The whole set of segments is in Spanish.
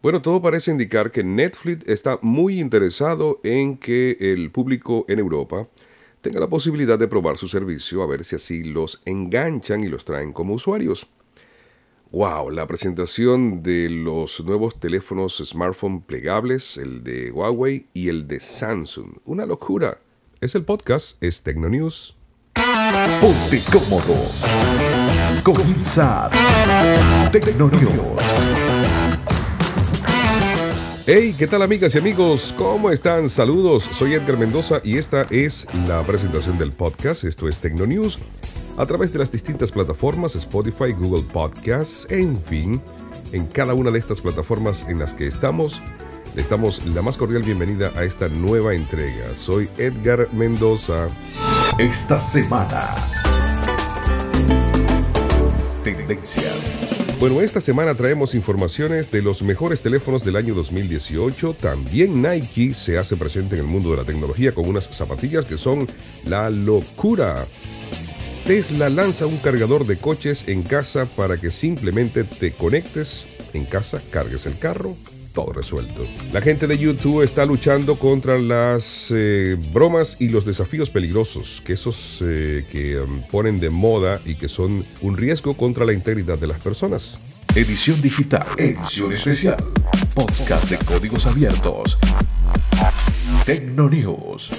Bueno, todo parece indicar que Netflix está muy interesado en que el público en Europa tenga la posibilidad de probar su servicio a ver si así los enganchan y los traen como usuarios. Wow, la presentación de los nuevos teléfonos smartphone plegables, el de Huawei y el de Samsung. Una locura. Es el podcast, es Tecnonews. Ponte cómodo. Comienza Tecnonews. Hey, ¿qué tal amigas y amigos? ¿Cómo están? Saludos, soy Edgar Mendoza y esta es la presentación del podcast. Esto es Tecnonews a través de las distintas plataformas Spotify, Google Podcasts, en fin, en cada una de estas plataformas en las que estamos. Les damos la más cordial bienvenida a esta nueva entrega. Soy Edgar Mendoza. Esta semana. Tendencias. Bueno, esta semana traemos informaciones de los mejores teléfonos del año 2018. También Nike se hace presente en el mundo de la tecnología con unas zapatillas que son la locura. Tesla lanza un cargador de coches en casa para que simplemente te conectes en casa, cargues el carro, todo resuelto. La gente de YouTube está luchando contra las eh, bromas y los desafíos peligrosos, que esos eh, que um, ponen de moda y que son un riesgo contra la integridad de las personas. Edición digital. Edición especial. Podcast de códigos abiertos. Tecnonews.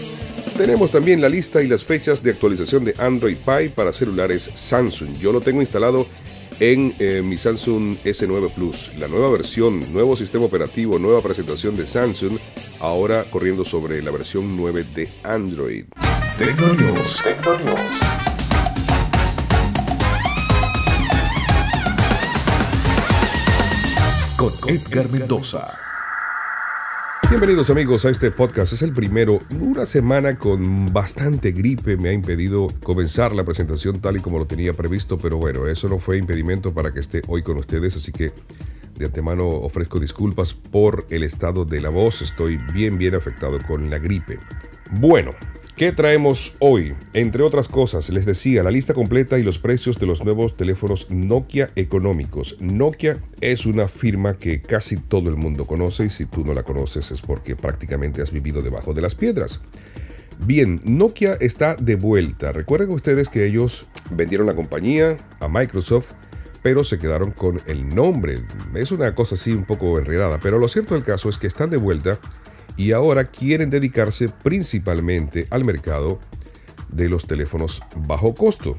Tenemos también la lista y las fechas de actualización de Android Pie para celulares Samsung. Yo lo tengo instalado en eh, mi Samsung S9 Plus. La nueva versión, nuevo sistema operativo, nueva presentación de Samsung, ahora corriendo sobre la versión 9 de Android. Tecnonews. Tecnonews. Con Edgar Mendoza. Bienvenidos amigos a este podcast. Es el primero. Una semana con bastante gripe me ha impedido comenzar la presentación tal y como lo tenía previsto, pero bueno, eso no fue impedimento para que esté hoy con ustedes, así que de antemano ofrezco disculpas por el estado de la voz. Estoy bien, bien afectado con la gripe. Bueno, ¿Qué traemos hoy? Entre otras cosas, les decía la lista completa y los precios de los nuevos teléfonos Nokia económicos. Nokia es una firma que casi todo el mundo conoce y si tú no la conoces es porque prácticamente has vivido debajo de las piedras. Bien, Nokia está de vuelta. Recuerden ustedes que ellos vendieron la compañía a Microsoft, pero se quedaron con el nombre. Es una cosa así un poco enredada, pero lo cierto del caso es que están de vuelta y ahora quieren dedicarse principalmente al mercado de los teléfonos bajo costo.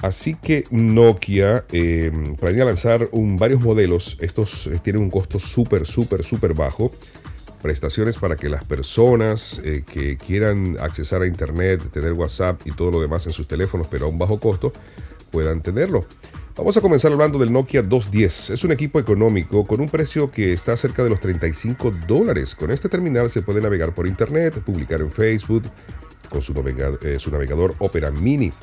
Así que Nokia eh, planea lanzar varios modelos. Estos eh, tienen un costo súper, súper, súper bajo. Prestaciones para que las personas eh, que quieran accesar a Internet, tener WhatsApp y todo lo demás en sus teléfonos, pero a un bajo costo, puedan tenerlo. Vamos a comenzar hablando del Nokia 210. Es un equipo económico con un precio que está cerca de los 35 dólares. Con este terminal se puede navegar por internet, publicar en Facebook con su, eh, su navegador Opera Mini.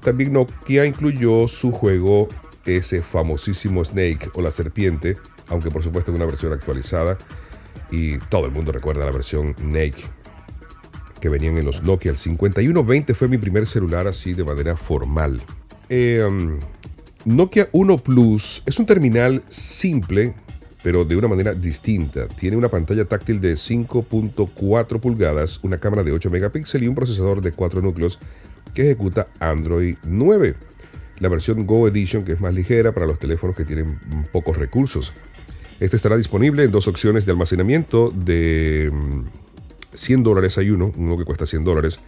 También Nokia incluyó su juego, ese famosísimo Snake o la serpiente, aunque por supuesto en una versión actualizada. Y todo el mundo recuerda la versión Snake que venían en los Nokia. El 5120 fue mi primer celular así de manera formal. Eh, um, Nokia 1 Plus es un terminal simple, pero de una manera distinta. Tiene una pantalla táctil de 5.4 pulgadas, una cámara de 8 megapíxeles y un procesador de 4 núcleos que ejecuta Android 9. La versión Go Edition, que es más ligera para los teléfonos que tienen pocos recursos. Este estará disponible en dos opciones de almacenamiento de 100 mm, dólares hay uno, uno que cuesta 100 dólares,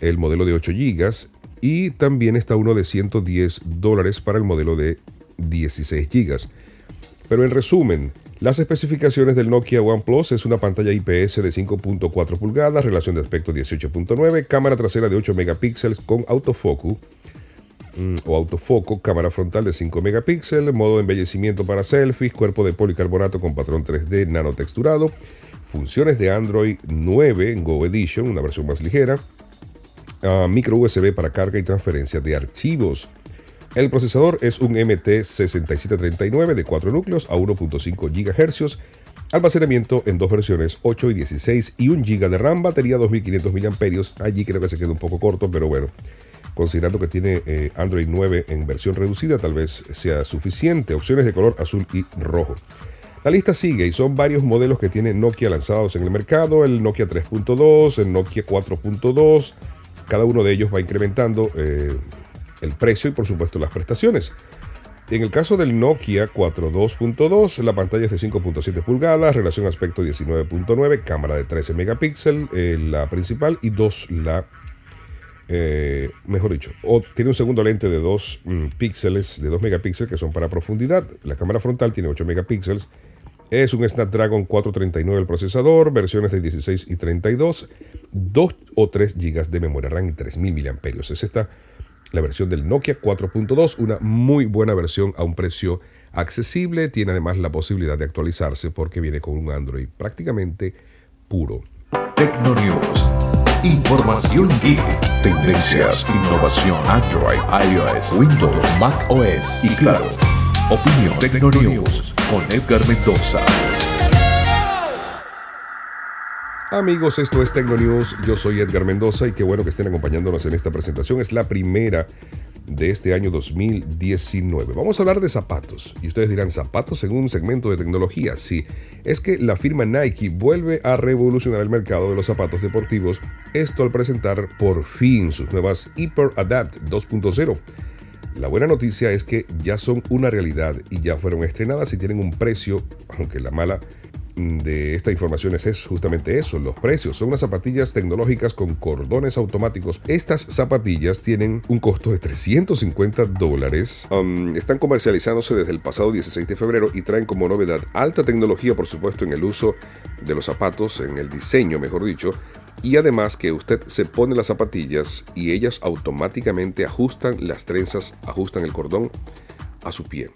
el modelo de 8 GB y también está uno de 110 dólares para el modelo de 16 GB. Pero en resumen, las especificaciones del Nokia OnePlus es una pantalla IPS de 5.4 pulgadas, relación de aspecto 18.9, cámara trasera de 8 megapíxeles con autofocus mm, o autofoco, cámara frontal de 5 megapíxeles, modo de embellecimiento para selfies, cuerpo de policarbonato con patrón 3D nanotexturado, funciones de Android 9 en Go Edition, una versión más ligera, micro USB para carga y transferencia de archivos. El procesador es un MT6739 de 4 núcleos a 1.5 GHz, almacenamiento en dos versiones 8 y 16 y 1 GB de RAM, batería 2500 mAh. Allí creo que se queda un poco corto, pero bueno, considerando que tiene eh, Android 9 en versión reducida, tal vez sea suficiente. Opciones de color azul y rojo. La lista sigue y son varios modelos que tiene Nokia lanzados en el mercado, el Nokia 3.2, el Nokia 4.2, cada uno de ellos va incrementando eh, el precio y por supuesto las prestaciones. En el caso del Nokia 42.2, la pantalla es de 5.7 pulgadas, relación aspecto 19.9, cámara de 13 megapíxeles, eh, la principal, y dos la, eh, mejor dicho, o tiene un segundo lente de 2 mm, píxeles, de 2 megapíxeles, que son para profundidad. La cámara frontal tiene 8 megapíxeles. Es un Snapdragon 439 el procesador, versiones de 16 y 32, 2 o 3 GB de memoria RAM y 3000 mAh. Es esta la versión del Nokia 4.2, una muy buena versión a un precio accesible. Tiene además la posibilidad de actualizarse porque viene con un Android prácticamente puro. Tecnonews. Información geek. Tendencias, innovación, Android, iOS, Windows, Mac OS y claro, opinión Tecnonews con Edgar Mendoza. Amigos, esto es Tecno News. Yo soy Edgar Mendoza y qué bueno que estén acompañándonos en esta presentación. Es la primera de este año 2019. Vamos a hablar de zapatos. Y ustedes dirán, ¿zapatos en un segmento de tecnología? Sí, es que la firma Nike vuelve a revolucionar el mercado de los zapatos deportivos. Esto al presentar por fin sus nuevas Hyper Adapt 2.0. La buena noticia es que ya son una realidad y ya fueron estrenadas y tienen un precio, aunque la mala de esta información es justamente eso, los precios. Son unas zapatillas tecnológicas con cordones automáticos. Estas zapatillas tienen un costo de 350 dólares. Um, están comercializándose desde el pasado 16 de febrero y traen como novedad alta tecnología, por supuesto, en el uso de los zapatos, en el diseño, mejor dicho. Y además que usted se pone las zapatillas y ellas automáticamente ajustan las trenzas, ajustan el cordón a su pie.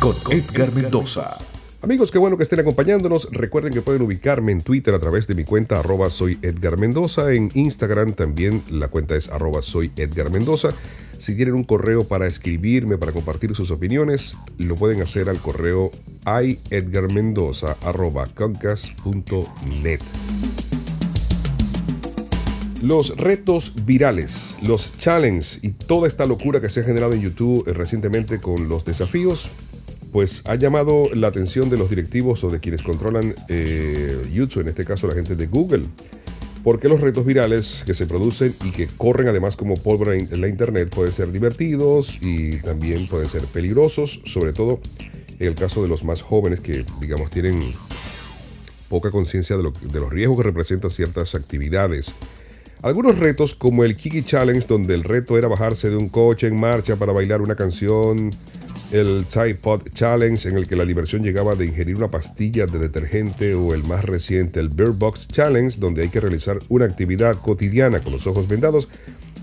con Edgar Mendoza. Amigos, qué bueno que estén acompañándonos. Recuerden que pueden ubicarme en Twitter a través de mi cuenta arroba soy Edgar Mendoza. En Instagram también la cuenta es arroba soy Edgar Mendoza. Si tienen un correo para escribirme, para compartir sus opiniones, lo pueden hacer al correo iedgarmendoza.concast.net. Los retos virales, los challenges y toda esta locura que se ha generado en YouTube recientemente con los desafíos pues ha llamado la atención de los directivos o de quienes controlan eh, YouTube, en este caso la gente de Google. Porque los retos virales que se producen y que corren además como pólvora en la internet pueden ser divertidos y también pueden ser peligrosos, sobre todo en el caso de los más jóvenes que, digamos, tienen poca conciencia de, de los riesgos que representan ciertas actividades. Algunos retos como el Kiki Challenge, donde el reto era bajarse de un coche en marcha para bailar una canción, el Tide Pod Challenge, en el que la diversión llegaba de ingerir una pastilla de detergente, o el más reciente, el Bear Box Challenge, donde hay que realizar una actividad cotidiana con los ojos vendados,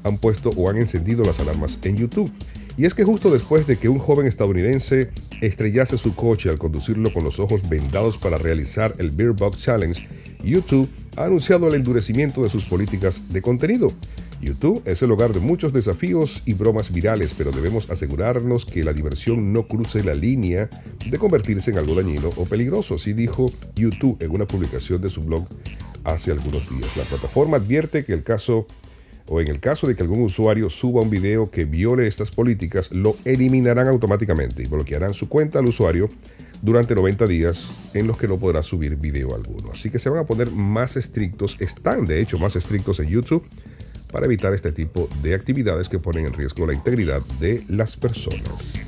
han puesto o han encendido las alarmas en YouTube. Y es que justo después de que un joven estadounidense estrellase su coche al conducirlo con los ojos vendados para realizar el Beer Box Challenge, YouTube ha anunciado el endurecimiento de sus políticas de contenido. YouTube es el hogar de muchos desafíos y bromas virales, pero debemos asegurarnos que la diversión no cruce la línea de convertirse en algo dañino o peligroso, así dijo YouTube en una publicación de su blog hace algunos días. La plataforma advierte que el caso o en el caso de que algún usuario suba un video que viole estas políticas, lo eliminarán automáticamente y bloquearán su cuenta al usuario durante 90 días en los que no podrá subir video alguno. Así que se van a poner más estrictos, están de hecho más estrictos en YouTube para evitar este tipo de actividades que ponen en riesgo la integridad de las personas.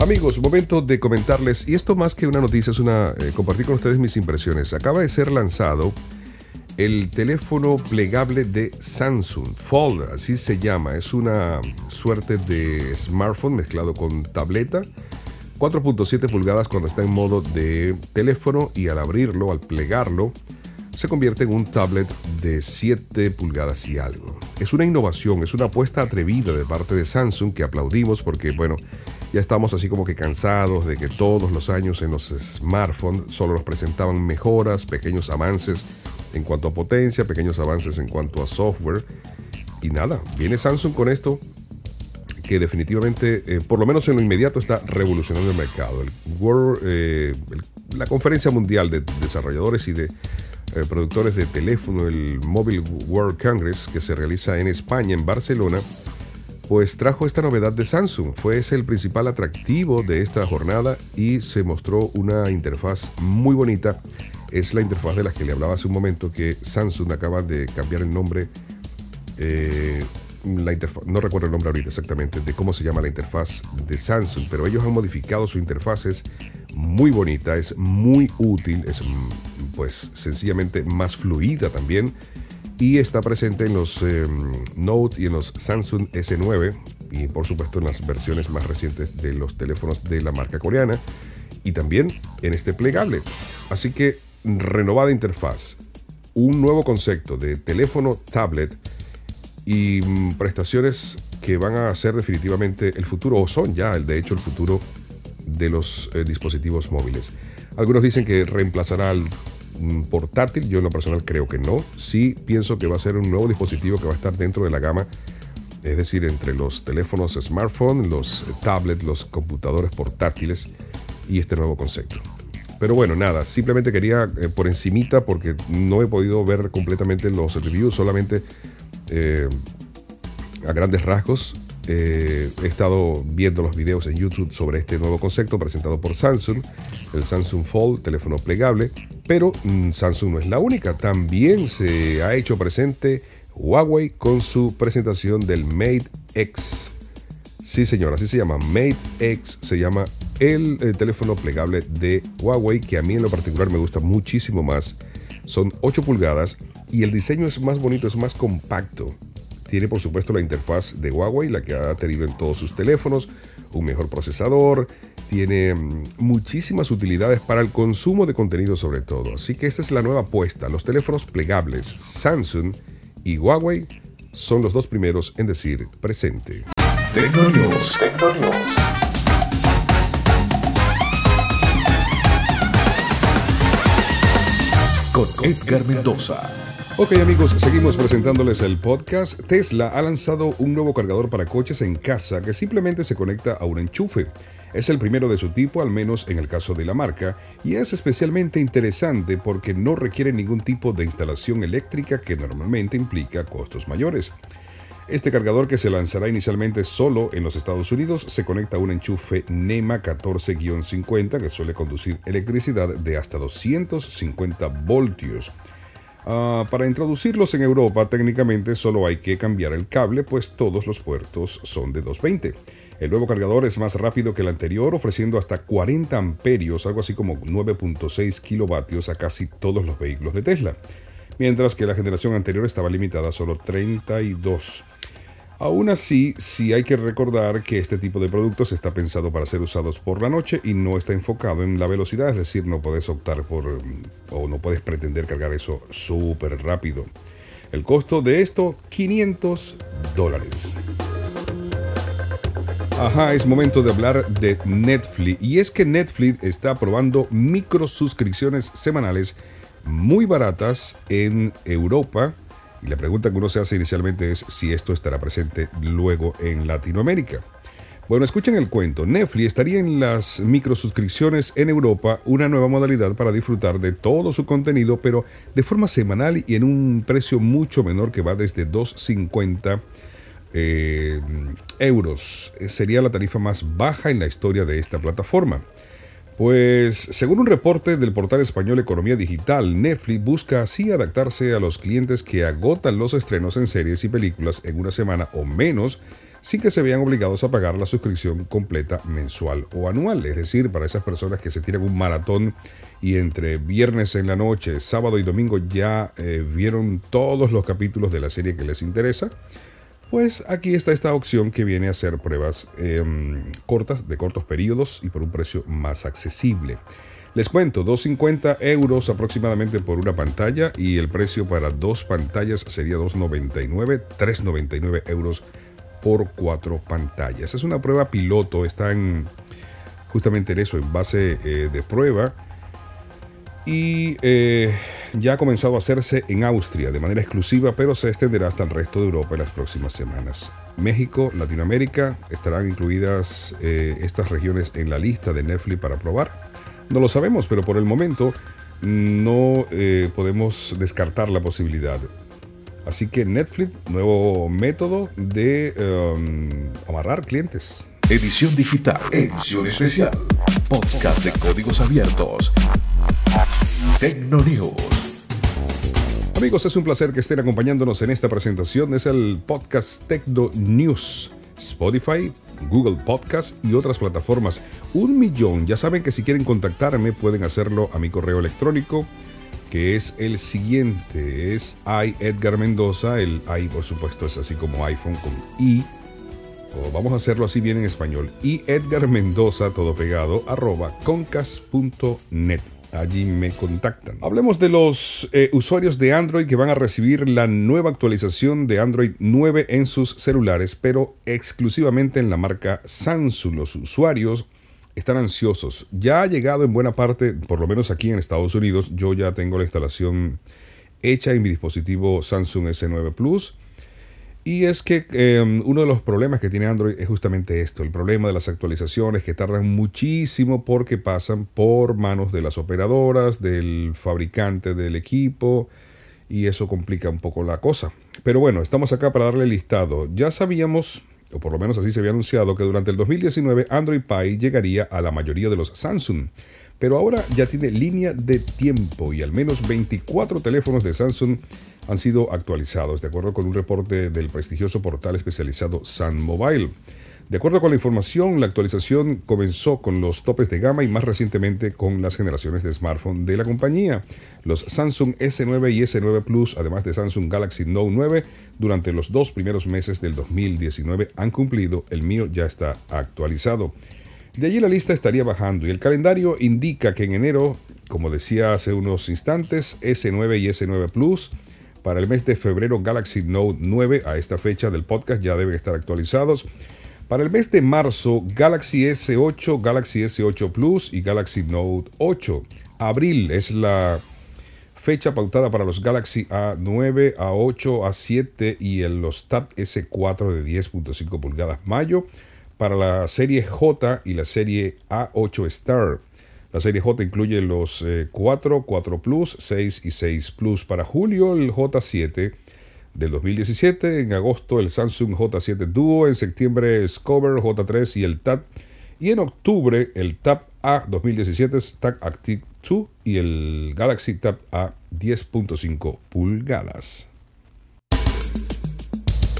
Amigos, momento de comentarles, y esto más que una noticia, es una eh, compartir con ustedes mis impresiones. Acaba de ser lanzado el teléfono plegable de Samsung, Fold, así se llama. Es una suerte de smartphone mezclado con tableta. 4.7 pulgadas cuando está en modo de teléfono y al abrirlo, al plegarlo, se convierte en un tablet de 7 pulgadas y algo. Es una innovación, es una apuesta atrevida de parte de Samsung que aplaudimos porque, bueno, ya estamos así como que cansados de que todos los años en los smartphones solo nos presentaban mejoras, pequeños avances en cuanto a potencia, pequeños avances en cuanto a software. Y nada, viene Samsung con esto que definitivamente, eh, por lo menos en lo inmediato, está revolucionando el mercado. Eh, la conferencia mundial de desarrolladores y de eh, productores de teléfono, el Mobile World Congress, que se realiza en España, en Barcelona, pues trajo esta novedad de Samsung. Fue ese el principal atractivo de esta jornada y se mostró una interfaz muy bonita. Es la interfaz de la que le hablaba hace un momento que Samsung acaba de cambiar el nombre. Eh, la interfaz, no recuerdo el nombre ahorita exactamente de cómo se llama la interfaz de Samsung, pero ellos han modificado su interfaz, es muy bonita, es muy útil, es pues sencillamente más fluida también y está presente en los em, Note y en los Samsung S9 y por supuesto en las versiones más recientes de los teléfonos de la marca coreana y también en este plegable. Así que renovada interfaz, un nuevo concepto de teléfono tablet y mm, prestaciones que van a ser definitivamente el futuro o son ya el de hecho el futuro de los eh, dispositivos móviles. Algunos dicen que reemplazará al portátil, yo en lo personal creo que no. Sí pienso que va a ser un nuevo dispositivo que va a estar dentro de la gama, es decir, entre los teléfonos smartphone, los tablets, los computadores portátiles y este nuevo concepto. Pero bueno, nada, simplemente quería eh, por encimita porque no he podido ver completamente los reviews, solamente eh, a grandes rasgos eh, he estado viendo los videos en YouTube sobre este nuevo concepto presentado por Samsung, el Samsung Fold, teléfono plegable, pero mm, Samsung no es la única, también se ha hecho presente Huawei con su presentación del Mate X. Sí, señor, así se llama, Mate X, se llama el, el teléfono plegable de Huawei, que a mí en lo particular me gusta muchísimo más. Son 8 pulgadas y el diseño es más bonito, es más compacto. Tiene por supuesto la interfaz de Huawei, la que ha tenido en todos sus teléfonos, un mejor procesador, tiene mm, muchísimas utilidades para el consumo de contenido sobre todo. Así que esta es la nueva apuesta. Los teléfonos plegables Samsung y Huawei son los dos primeros en decir presente. Tecnonews. Con Edgar Mendoza. Ok amigos, seguimos presentándoles el podcast. Tesla ha lanzado un nuevo cargador para coches en casa que simplemente se conecta a un enchufe. Es el primero de su tipo, al menos en el caso de la marca, y es especialmente interesante porque no requiere ningún tipo de instalación eléctrica que normalmente implica costos mayores. Este cargador que se lanzará inicialmente solo en los Estados Unidos se conecta a un enchufe NEMA 14-50 que suele conducir electricidad de hasta 250 voltios. Ah, para introducirlos en Europa técnicamente solo hay que cambiar el cable, pues todos los puertos son de 220. El nuevo cargador es más rápido que el anterior, ofreciendo hasta 40 amperios, algo así como 9.6 kilovatios a casi todos los vehículos de Tesla, mientras que la generación anterior estaba limitada a solo 32. Aún así, sí hay que recordar que este tipo de productos está pensado para ser usados por la noche y no está enfocado en la velocidad, es decir, no puedes optar por o no puedes pretender cargar eso súper rápido. El costo de esto, 500 dólares. Ajá, es momento de hablar de Netflix. Y es que Netflix está probando micro suscripciones semanales muy baratas en Europa y la pregunta que uno se hace inicialmente es si esto estará presente luego en Latinoamérica. Bueno, escuchen el cuento. Netflix estaría en las microsuscripciones en Europa, una nueva modalidad para disfrutar de todo su contenido, pero de forma semanal y en un precio mucho menor que va desde 250 eh, euros. Sería la tarifa más baja en la historia de esta plataforma. Pues según un reporte del portal español Economía Digital, Netflix busca así adaptarse a los clientes que agotan los estrenos en series y películas en una semana o menos sin que se vean obligados a pagar la suscripción completa mensual o anual. Es decir, para esas personas que se tiran un maratón y entre viernes en la noche, sábado y domingo ya eh, vieron todos los capítulos de la serie que les interesa pues aquí está esta opción que viene a hacer pruebas em, cortas, de cortos periodos y por un precio más accesible. Les cuento, 2.50 euros aproximadamente por una pantalla y el precio para dos pantallas sería 2.99, 3.99 euros por cuatro pantallas. Es una prueba piloto, está en, justamente en eso, en base eh, de prueba y eh, ya ha comenzado a hacerse en Austria de manera exclusiva, pero se extenderá hasta el resto de Europa en las próximas semanas. México, Latinoamérica, estarán incluidas eh, estas regiones en la lista de Netflix para probar. No lo sabemos, pero por el momento no eh, podemos descartar la posibilidad. Así que Netflix, nuevo método de um, amarrar clientes. Edición digital, edición especial, podcast de códigos abiertos. Tecnonews. Amigos, es un placer que estén acompañándonos en esta presentación. Es el podcast Tecno News. Spotify, Google Podcast y otras plataformas. Un millón. Ya saben que si quieren contactarme pueden hacerlo a mi correo electrónico que es el siguiente. Es I Edgar Mendoza. El I por supuesto es así como iPhone con I. O vamos a hacerlo así bien en español. Y Edgar Mendoza, todo pegado, arroba concas.net allí me contactan. Hablemos de los eh, usuarios de Android que van a recibir la nueva actualización de Android 9 en sus celulares, pero exclusivamente en la marca Samsung. Los usuarios están ansiosos. Ya ha llegado en buena parte, por lo menos aquí en Estados Unidos, yo ya tengo la instalación hecha en mi dispositivo Samsung S9 Plus y es que em, uno de los problemas que tiene Android es justamente esto, el problema de las actualizaciones que tardan muchísimo porque pasan por manos de las operadoras, del fabricante del equipo y eso complica un poco la cosa. Pero bueno, estamos acá para darle listado. Ya sabíamos, o por lo menos así se había anunciado, que durante el 2019 Android Pie llegaría a la mayoría de los Samsung pero ahora ya tiene línea de tiempo y al menos 24 teléfonos de Samsung han sido actualizados, de acuerdo con un reporte del prestigioso portal especializado Sun Mobile. De acuerdo con la información, la actualización comenzó con los topes de gama y más recientemente con las generaciones de smartphone de la compañía. Los Samsung S9 y S9 Plus, además de Samsung Galaxy Note 9, durante los dos primeros meses del 2019 han cumplido. El mío ya está actualizado. De allí la lista estaría bajando y el calendario indica que en enero, como decía hace unos instantes, S9 y S9 Plus, para el mes de febrero Galaxy Note 9, a esta fecha del podcast ya deben estar actualizados. Para el mes de marzo, Galaxy S8, Galaxy S8 Plus y Galaxy Note 8. Abril es la fecha pautada para los Galaxy A9, A8, A7 y los Tab S4 de 10.5 pulgadas. Mayo para la serie J y la serie A8 Star. La serie J incluye los 4, eh, 4 Plus, 6 y 6 Plus. Para julio el J7 del 2017, en agosto el Samsung J7 Duo, en septiembre Scover J3 y el Tab. Y en octubre el Tab A 2017 Tab Active 2 y el Galaxy Tab A 10.5 pulgadas.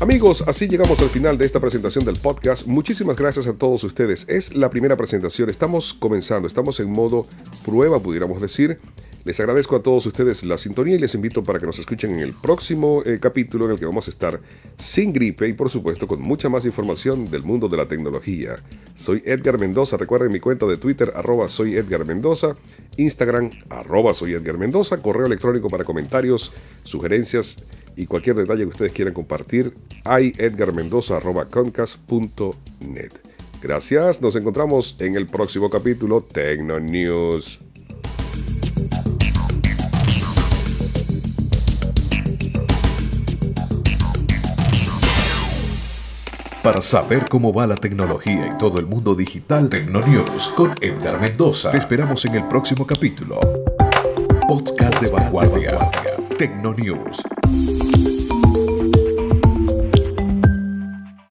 Amigos, así llegamos al final de esta presentación del podcast. Muchísimas gracias a todos ustedes. Es la primera presentación. Estamos comenzando, estamos en modo prueba, pudiéramos decir. Les agradezco a todos ustedes la sintonía y les invito para que nos escuchen en el próximo eh, capítulo en el que vamos a estar sin gripe y por supuesto con mucha más información del mundo de la tecnología. Soy Edgar Mendoza, recuerden mi cuenta de Twitter arroba soy Edgar Mendoza, Instagram arroba soy Edgar Mendoza, correo electrónico para comentarios, sugerencias y cualquier detalle que ustedes quieran compartir, hay edgarmendoza.concas.net. Gracias, nos encontramos en el próximo capítulo Tecno News. Para saber cómo va la tecnología y todo el mundo digital, Tecnonews con Edgar Mendoza. Te esperamos en el próximo capítulo. Podcast de vanguardia. Tecnonews.